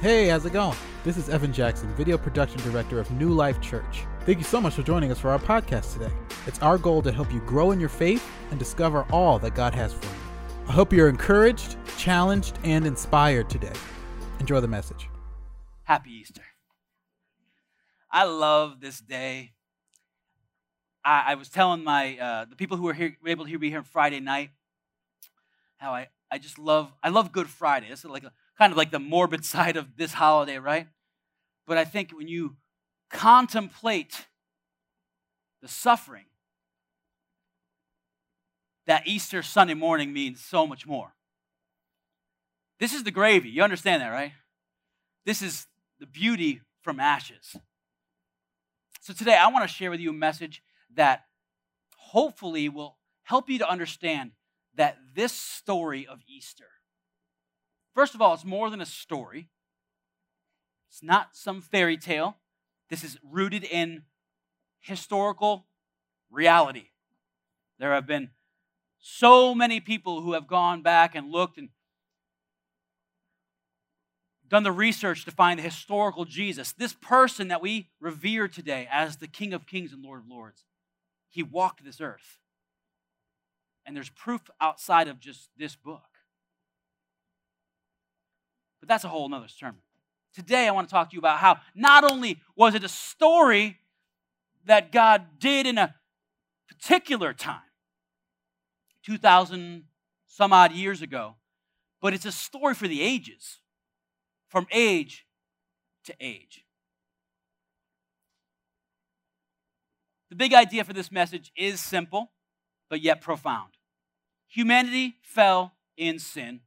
Hey, how's it going? This is Evan Jackson, video production director of New Life Church. Thank you so much for joining us for our podcast today. It's our goal to help you grow in your faith and discover all that God has for you. I hope you're encouraged, challenged, and inspired today. Enjoy the message. Happy Easter. I love this day. I, I was telling my uh, the people who were here were able to be here Friday night how I, I just love I love Good Friday. This is like a, kind of like the morbid side of this holiday, right? But I think when you contemplate the suffering, that Easter Sunday morning means so much more. This is the gravy. You understand that, right? This is the beauty from ashes. So today I want to share with you a message that hopefully will help you to understand that this story of Easter, first of all, it's more than a story. It's not some fairy tale. This is rooted in historical reality. There have been so many people who have gone back and looked and done the research to find the historical Jesus, this person that we revere today as the King of Kings and Lord of Lords. He walked this earth. And there's proof outside of just this book. But that's a whole nother sermon. Today, I want to talk to you about how not only was it a story that God did in a particular time, 2,000 some odd years ago, but it's a story for the ages, from age to age. The big idea for this message is simple, but yet profound. Humanity fell in sin.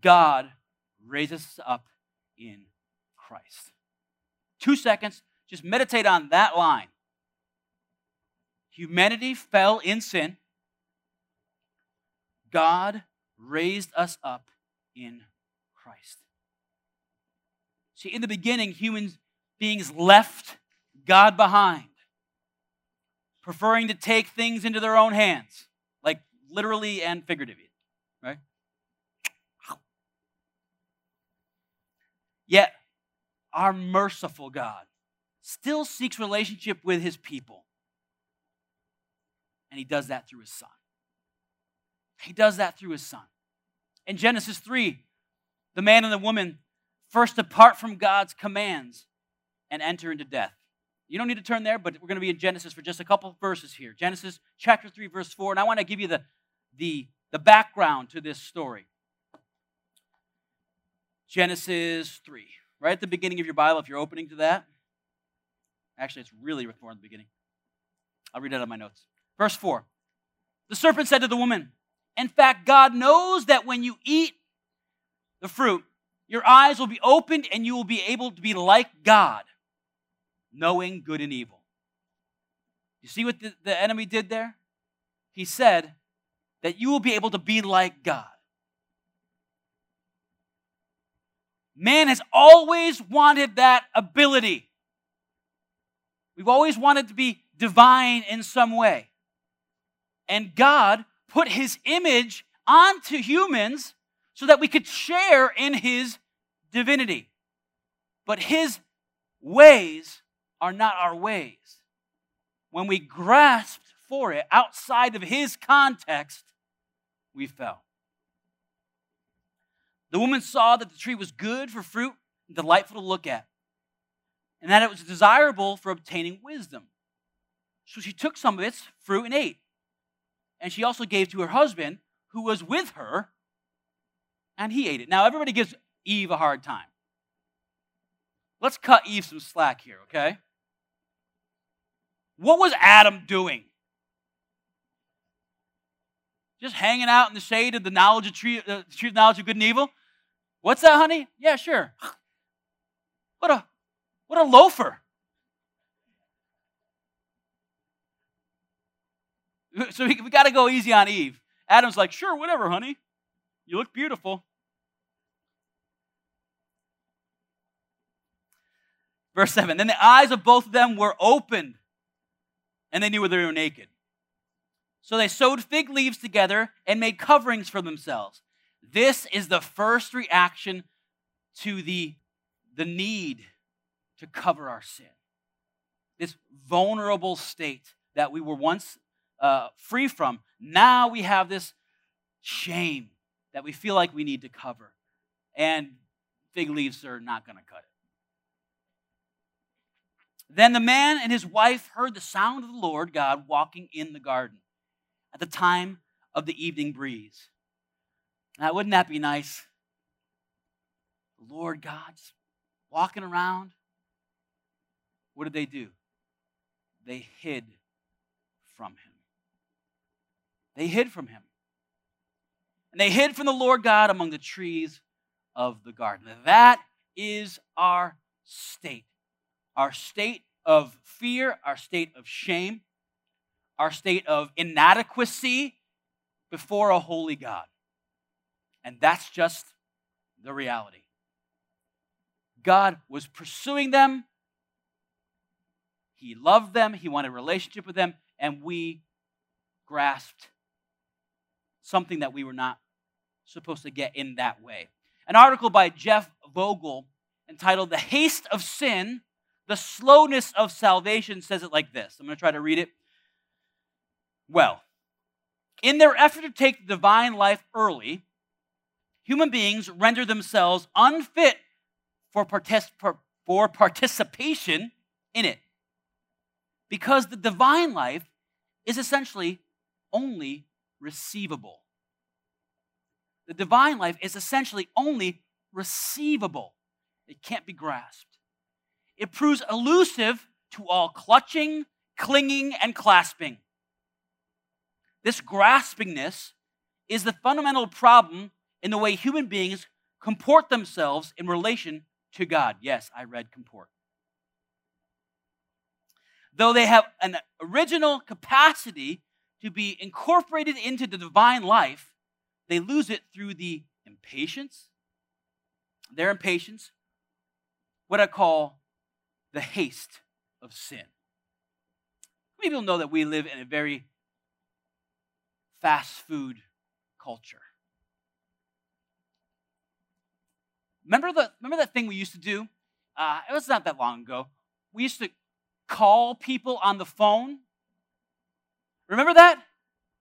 God raises us up in Christ. Two seconds, just meditate on that line. Humanity fell in sin. God raised us up in Christ. See, in the beginning, human beings left God behind, preferring to take things into their own hands, like literally and figuratively, right? Yet, our merciful God still seeks relationship with his people. And he does that through his son. He does that through his son. In Genesis 3, the man and the woman first depart from God's commands and enter into death. You don't need to turn there, but we're going to be in Genesis for just a couple of verses here. Genesis chapter 3, verse 4. And I want to give you the, the, the background to this story. Genesis 3, right at the beginning of your Bible, if you're opening to that. Actually, it's really before in the beginning. I'll read it out of my notes. Verse 4 The serpent said to the woman, In fact, God knows that when you eat the fruit, your eyes will be opened and you will be able to be like God, knowing good and evil. You see what the, the enemy did there? He said that you will be able to be like God. Man has always wanted that ability. We've always wanted to be divine in some way. And God put his image onto humans so that we could share in his divinity. But his ways are not our ways. When we grasped for it outside of his context, we fell. The woman saw that the tree was good for fruit and delightful to look at, and that it was desirable for obtaining wisdom. So she took some of its fruit and ate. And she also gave to her husband, who was with her, and he ate it. Now, everybody gives Eve a hard time. Let's cut Eve some slack here, okay? What was Adam doing? Just hanging out in the shade of the knowledge of tree, uh, tree of knowledge of good and evil? What's that, honey? Yeah, sure. What a what a loafer. So we, we got to go easy on Eve. Adam's like, sure, whatever, honey. You look beautiful. Verse 7 Then the eyes of both of them were opened, and they knew they were naked. So they sewed fig leaves together and made coverings for themselves. This is the first reaction to the the need to cover our sin. This vulnerable state that we were once uh, free from. Now we have this shame that we feel like we need to cover. And fig leaves are not going to cut it. Then the man and his wife heard the sound of the Lord God walking in the garden at the time of the evening breeze. Now, wouldn't that be nice? The Lord God's walking around. What did they do? They hid from him. They hid from him. And they hid from the Lord God among the trees of the garden. That is our state. Our state of fear, our state of shame, our state of inadequacy before a holy God. And that's just the reality. God was pursuing them. He loved them. He wanted a relationship with them. And we grasped something that we were not supposed to get in that way. An article by Jeff Vogel entitled The Haste of Sin, The Slowness of Salvation says it like this. I'm going to try to read it. Well, in their effort to take the divine life early, human beings render themselves unfit for, partic- for, participation in it. Because the divine life is essentially only receivable. The divine life is essentially only receivable, it can't be grasped. It proves elusive to all clutching, clinging, and clasping. This graspingness is the fundamental problem in the way human beings comport themselves in relation to God. Yes, I read comport. Though they have an original capacity to be incorporated into the divine life, they lose it through the impatience, their impatience, what I call the haste of sin. Many people know that we live in a very fast food culture. Remember the remember that thing we used to do? Uh, it was not that long ago. We used to call people on the phone. Remember that?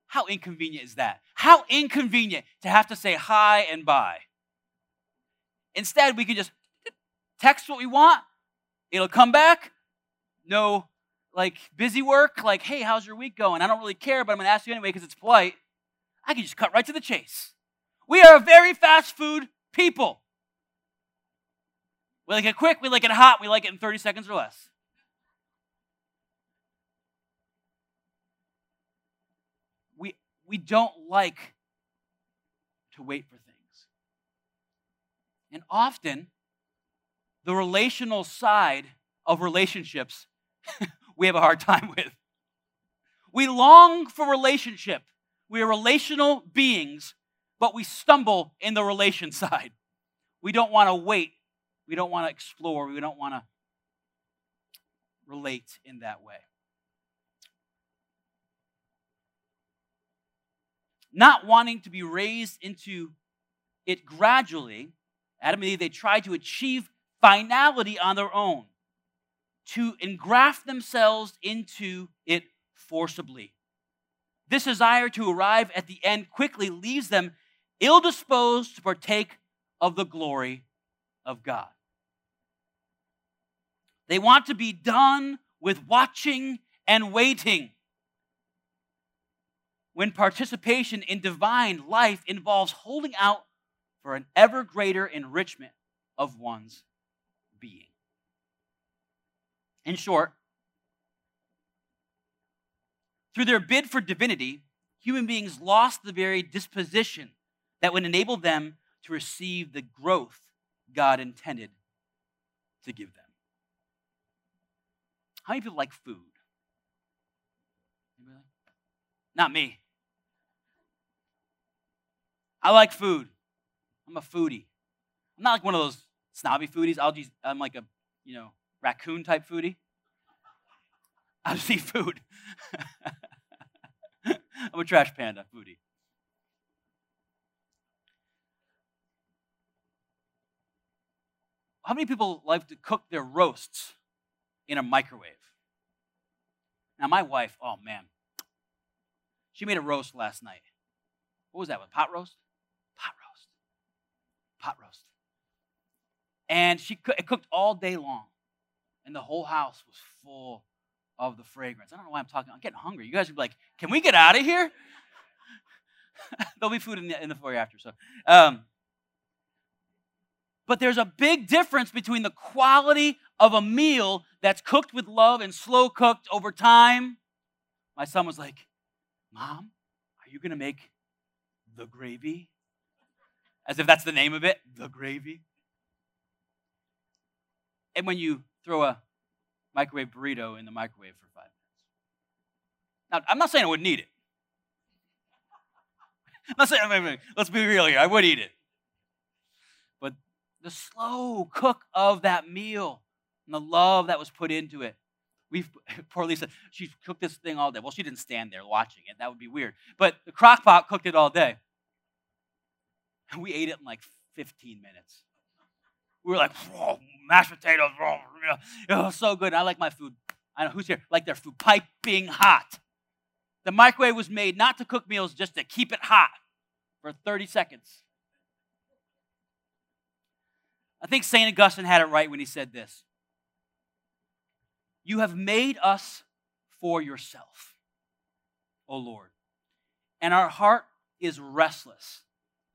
How inconvenient is that? How inconvenient to have to say hi and bye. Instead, we can just text what we want. It'll come back. No like busy work, like, hey, how's your week going? I don't really care, but I'm gonna ask you anyway because it's polite. I can just cut right to the chase. We are a very fast food people. We like it quick, we like it hot, we like it in 30 seconds or less. We, we don't like to wait for things. And often, the relational side of relationships we have a hard time with. We long for relationship. We are relational beings, but we stumble in the relation side. We don't want to wait. We don't want to explore. We don't want to relate in that way. Not wanting to be raised into it gradually, Adam and Eve, they tried to achieve finality on their own to engraft themselves into it forcibly. This desire to arrive at the end quickly leaves them ill disposed to partake of the glory of God. They want to be done with watching and waiting. When participation in divine life involves holding out for an ever greater enrichment of one's being. In short, through their bid for divinity, human beings lost the very disposition that would enable them to receive the growth God intended to give them. How many people like food? Anybody? Not me. I like food. I'm a foodie. I'm not like one of those snobby foodies. I'll just, I'm like a, you know, raccoon type foodie. I just eat food. I'm a trash panda foodie. how many people like to cook their roasts in a microwave? Now, my wife, oh man, she made a roast last night. What was that? What, pot roast? Pot roast. Pot roast. And she it cooked all day long. And the whole house was full of the fragrance. I don't know why I'm talking. I'm getting hungry. You guys would be like, can we get out of here? There'll be food in the, in the foyer after. So, um, but there's a big difference between the quality of a meal that's cooked with love and slow cooked over time. My son was like, Mom, are you going to make the gravy? As if that's the name of it, the gravy. And when you throw a microwave burrito in the microwave for five minutes. Now, I'm not saying I wouldn't eat it. I'm not saying, let's be real here, I would eat it. But the slow cook of that meal and the love that was put into it. We've, poor Lisa, she cooked this thing all day. Well, she didn't stand there watching it. That would be weird. But the crock pot cooked it all day. And we ate it in like 15 minutes. We were like, oh, mashed potatoes, oh, was oh, so good. I like my food. I know who's here. Like their food piping hot. The microwave was made not to cook meals, just to keep it hot for 30 seconds. I think St. Augustine had it right when he said this You have made us for yourself, O Lord, and our heart is restless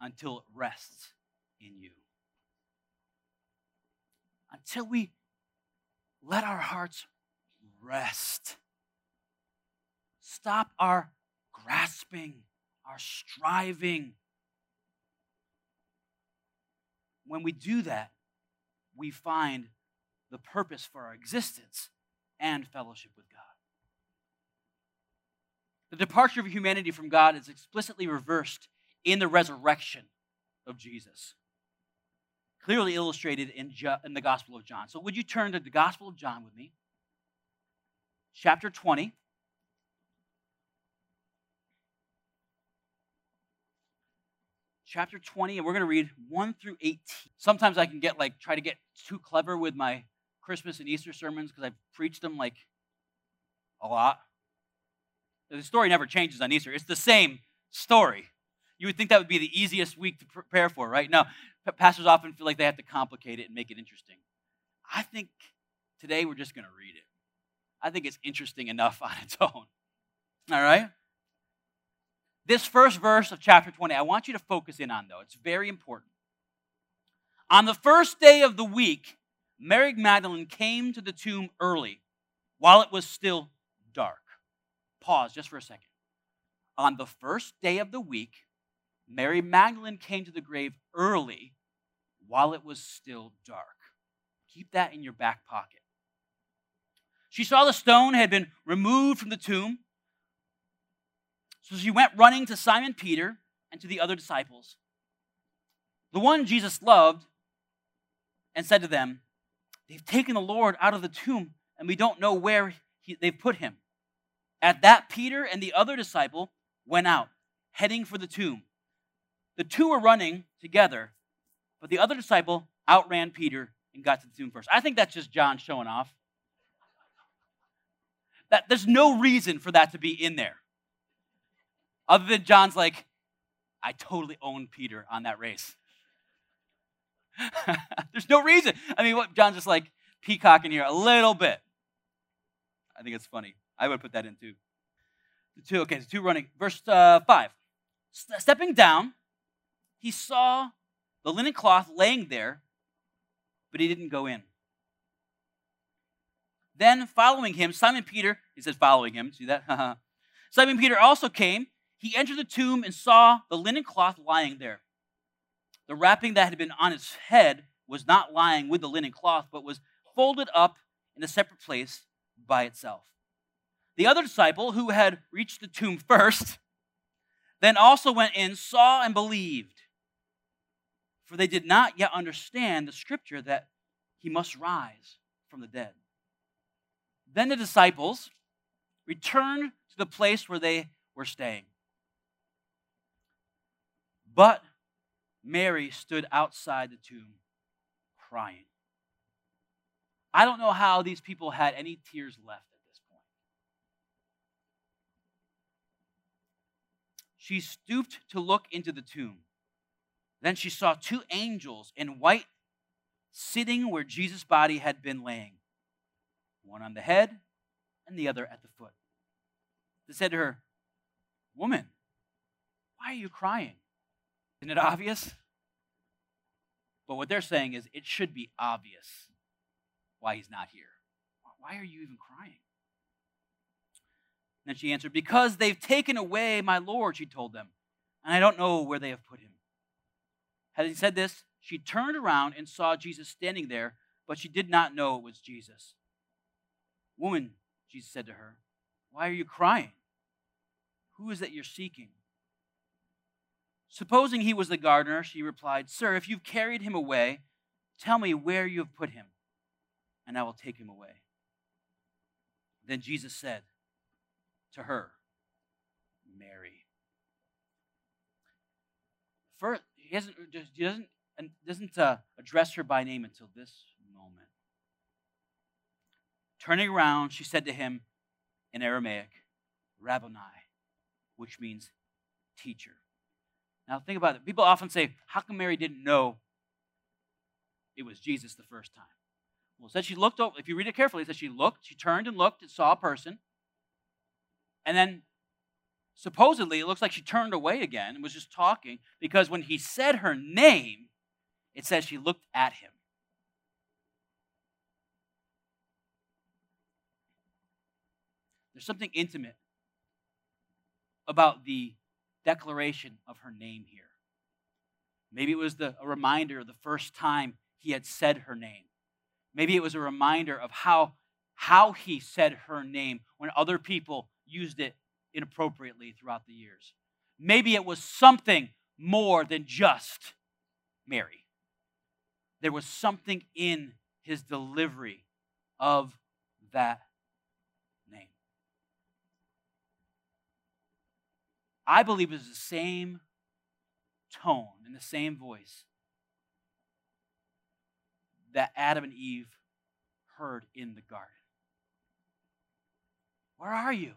until it rests in you. Until we let our hearts rest. Stop our grasping, our striving. When we do that, we find the purpose for our existence and fellowship with God. The departure of humanity from God is explicitly reversed in the resurrection of Jesus, clearly illustrated in, in the Gospel of John. So, would you turn to the Gospel of John with me? Chapter 20. chapter 20, and we're going to read 1 through 18. Sometimes I can get like, try to get too clever with my Christmas and Easter sermons because I've preached them like a lot. The story never changes on Easter, it's the same story. You would think that would be the easiest week to prepare for, right? No, pastors often feel like they have to complicate it and make it interesting. I think today we're just going to read it. I think it's interesting enough on its own. All right? This first verse of chapter 20, I want you to focus in on, though. It's very important. On the first day of the week, Mary Magdalene came to the tomb early while it was still dark. Pause just for a second. On the first day of the week, Mary Magdalene came to the grave early while it was still dark. Keep that in your back pocket. She saw the stone had been removed from the tomb. So she went running to Simon Peter and to the other disciples, the one Jesus loved, and said to them, They've taken the Lord out of the tomb, and we don't know where he, they've put him. At that, Peter and the other disciple went out, heading for the tomb. The two were running together, but the other disciple outran Peter and got to the tomb first. I think that's just John showing off. That there's no reason for that to be in there. Other than John's like, I totally own Peter on that race. There's no reason. I mean, what John's just like peacocking here a little bit. I think it's funny. I would put that in too. The two, okay, the two running. Verse uh, five. Stepping down, he saw the linen cloth laying there, but he didn't go in. Then, following him, Simon Peter, he says, following him, see that? Simon Peter also came he entered the tomb and saw the linen cloth lying there. The wrapping that had been on his head was not lying with the linen cloth, but was folded up in a separate place by itself. The other disciple, who had reached the tomb first, then also went in, saw, and believed. For they did not yet understand the scripture that he must rise from the dead. Then the disciples returned to the place where they were staying. But Mary stood outside the tomb crying. I don't know how these people had any tears left at this point. She stooped to look into the tomb. Then she saw two angels in white sitting where Jesus' body had been laying, one on the head and the other at the foot. They said to her, Woman, why are you crying? Isn't it obvious? But what they're saying is it should be obvious why he's not here. Why are you even crying? And she answered, Because they've taken away my Lord, she told them, and I don't know where they have put him. Having said this, she turned around and saw Jesus standing there, but she did not know it was Jesus. Woman, Jesus said to her, Why are you crying? Who is that you're seeking? Supposing he was the gardener, she replied, Sir, if you've carried him away, tell me where you have put him, and I will take him away. Then Jesus said to her, Mary. First, he, hasn't, he doesn't, doesn't uh, address her by name until this moment. Turning around, she said to him in Aramaic, Rabboni, which means teacher. Now think about it. People often say, How come Mary didn't know it was Jesus the first time? Well, it says she looked over, if you read it carefully, it says she looked, she turned and looked and saw a person. And then supposedly it looks like she turned away again and was just talking because when he said her name, it says she looked at him. There's something intimate about the declaration of her name here. Maybe it was the, a reminder of the first time he had said her name. Maybe it was a reminder of how, how he said her name when other people used it inappropriately throughout the years. Maybe it was something more than just Mary. There was something in his delivery of that I believe is the same tone and the same voice that Adam and Eve heard in the garden. Where are you?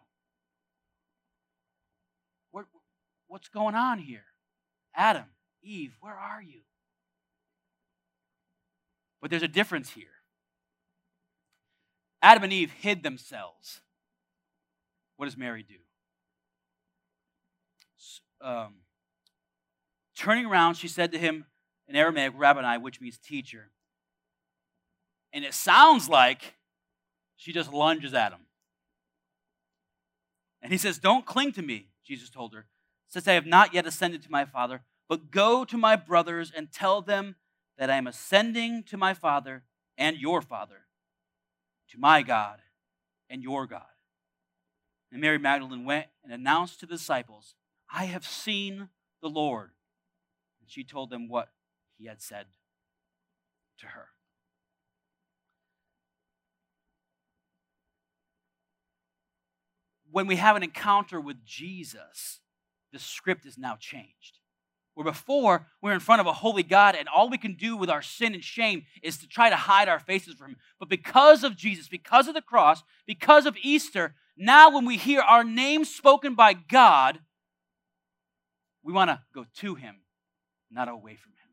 What, what's going on here? Adam, Eve, where are you? But there's a difference here. Adam and Eve hid themselves. What does Mary do? Um, turning around, she said to him in Aramaic, Rabboni, which means teacher. And it sounds like she just lunges at him. And he says, Don't cling to me, Jesus told her, since I have not yet ascended to my Father, but go to my brothers and tell them that I am ascending to my Father and your Father, to my God and your God. And Mary Magdalene went and announced to the disciples I have seen the Lord. And she told them what he had said to her. When we have an encounter with Jesus, the script is now changed. Where before we're in front of a holy God and all we can do with our sin and shame is to try to hide our faces from Him. But because of Jesus, because of the cross, because of Easter, now when we hear our name spoken by God, we want to go to Him, not away from Him.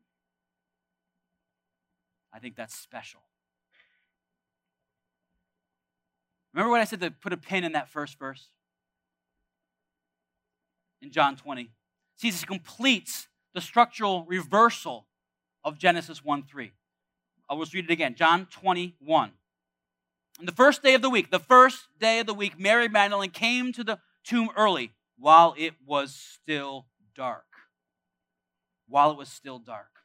I think that's special. Remember what I said to put a pin in that first verse? In John 20. Jesus completes the structural reversal of Genesis 1 3. I'll just read it again. John 21. On the first day of the week, the first day of the week, Mary Magdalene came to the tomb early while it was still dark. While it was still dark.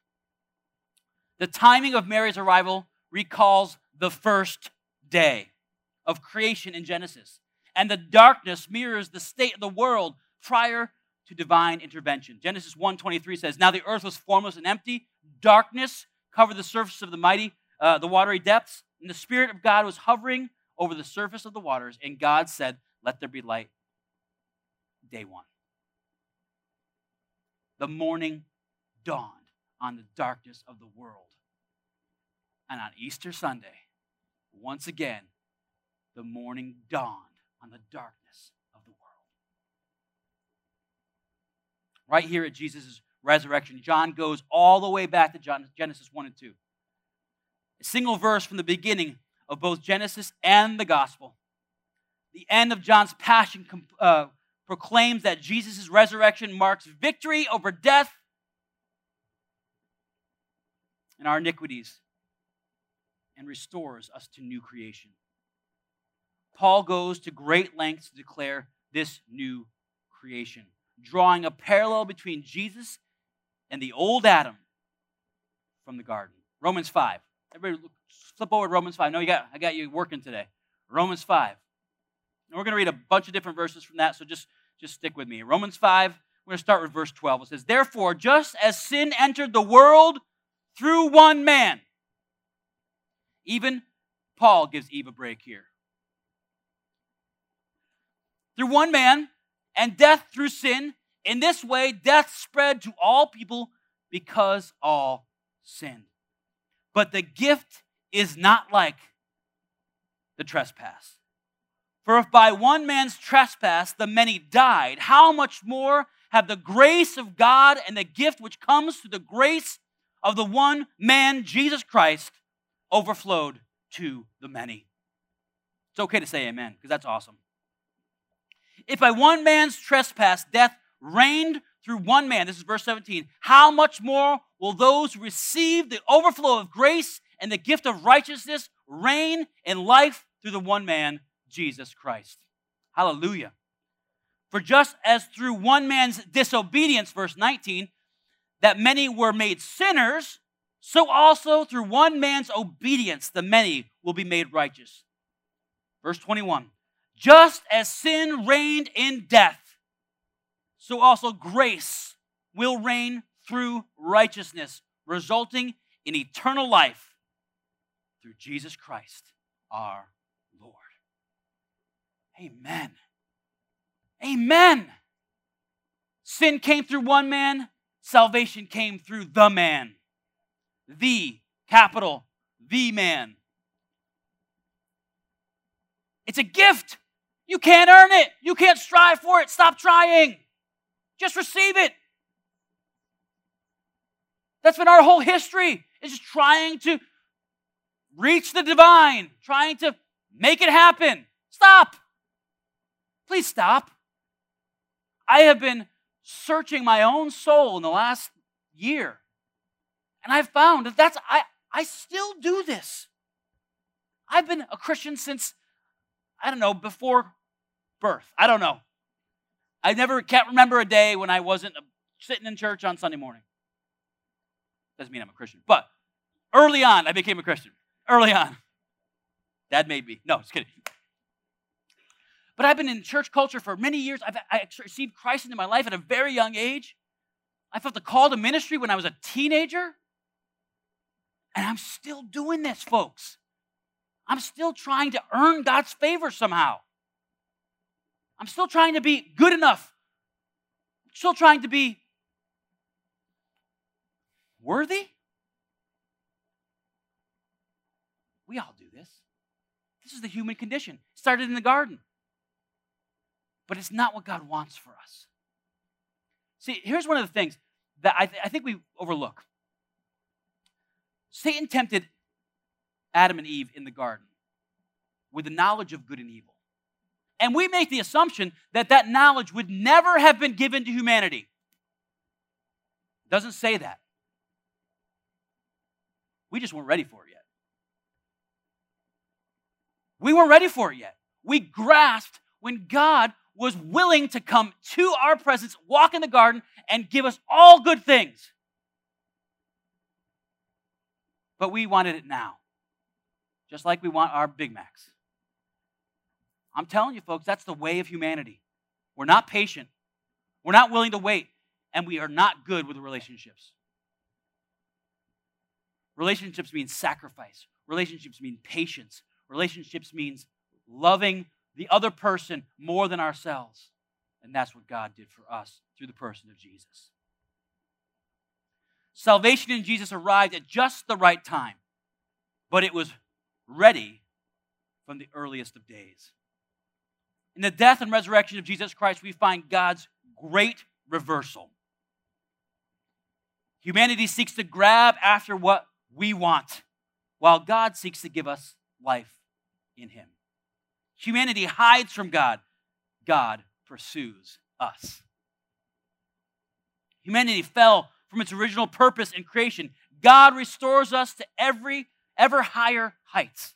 The timing of Mary's arrival recalls the first day of creation in Genesis. And the darkness mirrors the state of the world prior to divine intervention. Genesis 1:23 says, "Now the earth was formless and empty; darkness covered the surface of the mighty, uh, the watery depths, and the spirit of God was hovering over the surface of the waters. And God said, "Let there be light." Day one the morning dawned on the darkness of the world. And on Easter Sunday, once again, the morning dawned on the darkness of the world. Right here at Jesus' resurrection, John goes all the way back to Genesis 1 and 2. A single verse from the beginning of both Genesis and the gospel. The end of John's passion uh, proclaims that Jesus' resurrection marks victory over death and our iniquities and restores us to new creation. Paul goes to great lengths to declare this new creation, drawing a parallel between Jesus and the old Adam from the garden. Romans 5. Everybody flip over Romans 5. No, you got I got you working today. Romans 5. And we're going to read a bunch of different verses from that, so just, just stick with me. Romans 5, we're going to start with verse 12. It says, Therefore, just as sin entered the world through one man, even Paul gives Eve a break here. Through one man, and death through sin. In this way, death spread to all people because all sinned. But the gift is not like the trespass. For if by one man's trespass the many died, how much more have the grace of God and the gift which comes through the grace of the one man, Jesus Christ, overflowed to the many? It's okay to say amen, because that's awesome. If by one man's trespass death reigned through one man, this is verse 17, how much more will those who receive the overflow of grace and the gift of righteousness reign in life through the one man, Jesus Christ. Hallelujah. For just as through one man's disobedience, verse 19, that many were made sinners, so also through one man's obedience, the many will be made righteous. Verse 21 Just as sin reigned in death, so also grace will reign through righteousness, resulting in eternal life through Jesus Christ our Amen. Amen. Sin came through one man, salvation came through the man. The, capital, the man. It's a gift. You can't earn it. You can't strive for it. Stop trying. Just receive it. That's been our whole history, is just trying to reach the divine, trying to make it happen. Stop. Please stop. I have been searching my own soul in the last year. And I've found that that's, I, I still do this. I've been a Christian since, I don't know, before birth. I don't know. I never can't remember a day when I wasn't sitting in church on Sunday morning. Doesn't mean I'm a Christian, but early on, I became a Christian. Early on. Dad made me. No, just kidding. But I've been in church culture for many years. I've I received Christ into my life at a very young age. I felt the call to ministry when I was a teenager. And I'm still doing this, folks. I'm still trying to earn God's favor somehow. I'm still trying to be good enough. I'm still trying to be worthy. We all do this. This is the human condition. It started in the garden but it's not what God wants for us. See, here's one of the things that I, th- I think we overlook Satan tempted Adam and Eve in the garden with the knowledge of good and evil. And we make the assumption that that knowledge would never have been given to humanity. It doesn't say that. We just weren't ready for it yet. We weren't ready for it yet. We grasped when God was willing to come to our presence, walk in the garden, and give us all good things. But we wanted it now, just like we want our Big Macs. I'm telling you, folks, that's the way of humanity. We're not patient, we're not willing to wait, and we are not good with relationships. Relationships mean sacrifice. Relationships mean patience. Relationships means loving the other person more than ourselves. And that's what God did for us through the person of Jesus. Salvation in Jesus arrived at just the right time, but it was ready from the earliest of days. In the death and resurrection of Jesus Christ, we find God's great reversal. Humanity seeks to grab after what we want, while God seeks to give us life in Him. Humanity hides from God, God pursues us. Humanity fell from its original purpose in creation. God restores us to every ever higher heights.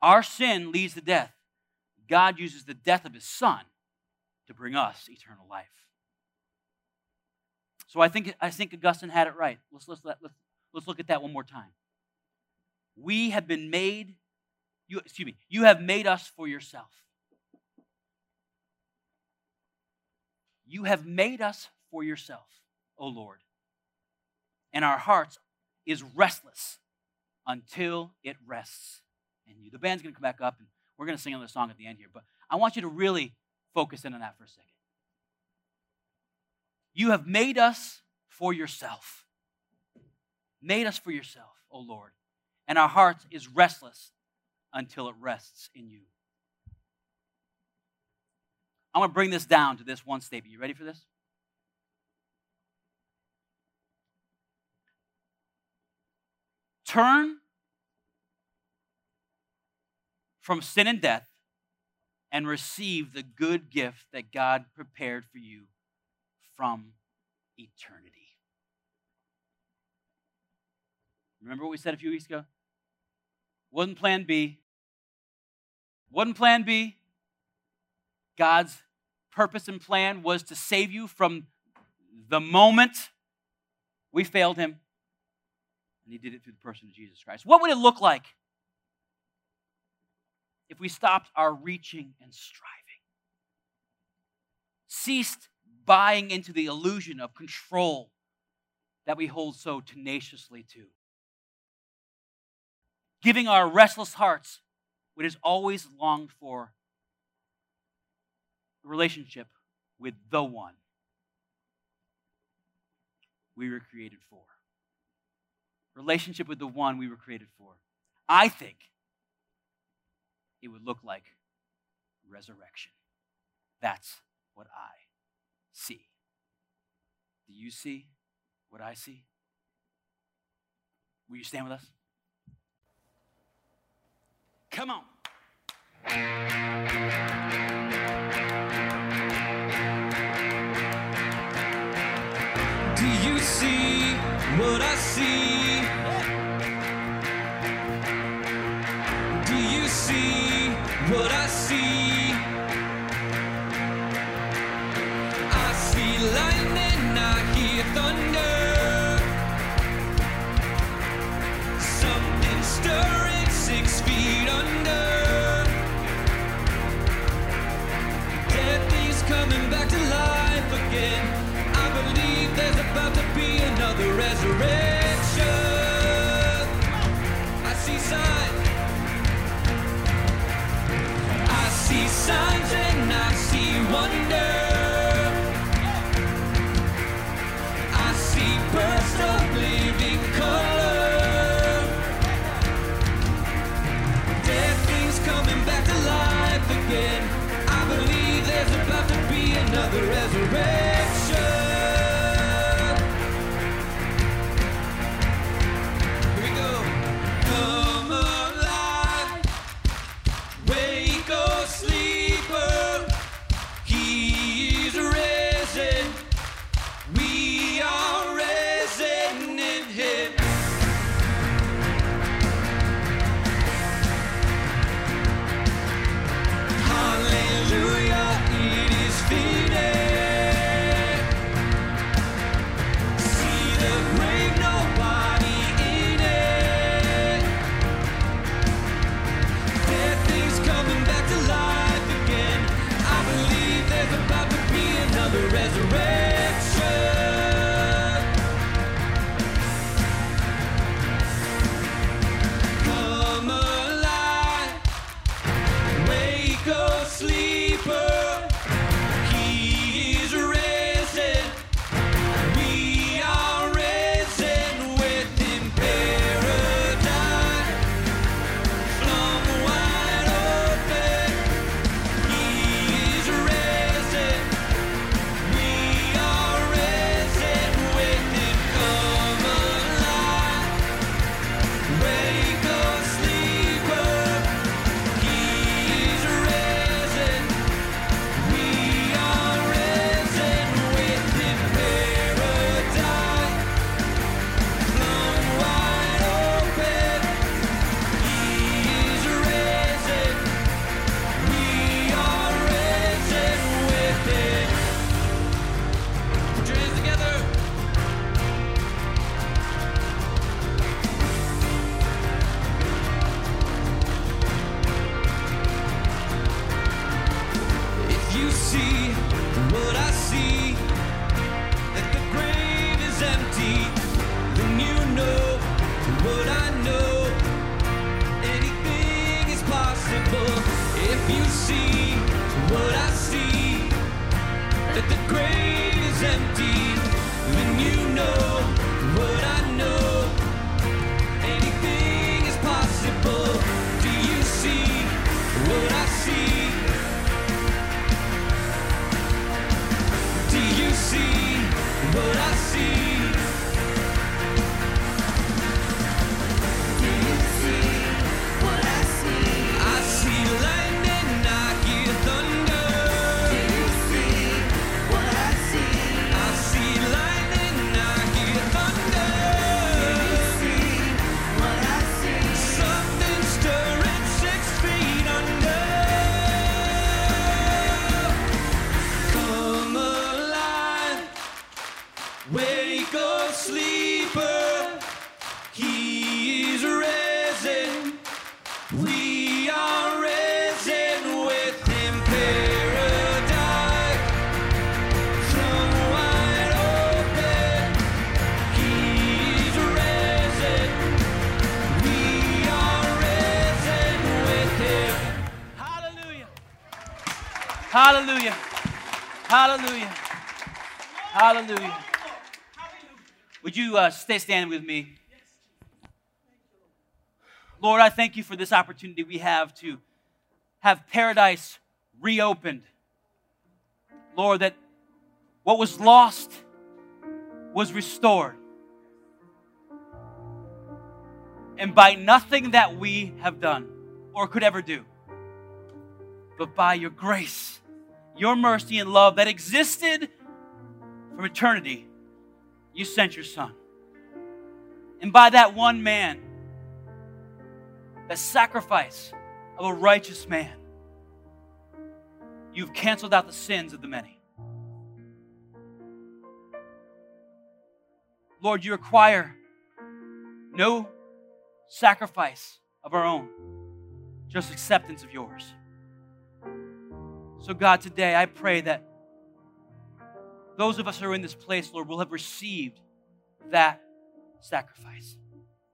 Our sin leads to death. God uses the death of his son to bring us eternal life. So I think, I think Augustine had it right. Let's, let's, let, let's, let's look at that one more time. We have been made, you, excuse me, you have made us for yourself. You have made us for yourself, O Lord. And our hearts is restless until it rests in you. The band's going to come back up and we're going to sing another song at the end here, but I want you to really focus in on that for a second. You have made us for yourself. Made us for yourself, O Lord. And our heart is restless until it rests in you. I'm going to bring this down to this one statement. You ready for this? Turn from sin and death and receive the good gift that God prepared for you from eternity. Remember what we said a few weeks ago? Wasn't plan B. Wasn't plan B. God's purpose and plan was to save you from the moment we failed Him. And He did it through the person of Jesus Christ. What would it look like if we stopped our reaching and striving? Ceased buying into the illusion of control that we hold so tenaciously to. Giving our restless hearts what is always longed for relationship with the one we were created for. Relationship with the one we were created for. I think it would look like resurrection. That's what I see. Do you see what I see? Will you stand with us? Come on. Do you see what I see? Do you see what I see? I see lightning, I hear thunder. Something stirring about to be another resurrection. I see signs. I see signs and I see wonder. I see bursts of living color. Dead things coming back to life again. I believe there's about to be another resurrection. you see what I see? Hallelujah. Hallelujah. Hallelujah. Would you uh, stay standing with me? Lord, I thank you for this opportunity we have to have paradise reopened. Lord, that what was lost was restored. And by nothing that we have done or could ever do, but by your grace, your mercy, and love that existed from eternity, you sent your Son. And by that one man, the sacrifice of a righteous man, you've canceled out the sins of the many. Lord, you require no sacrifice of our own, just acceptance of yours. So, God, today I pray that those of us who are in this place, Lord, will have received that sacrifice.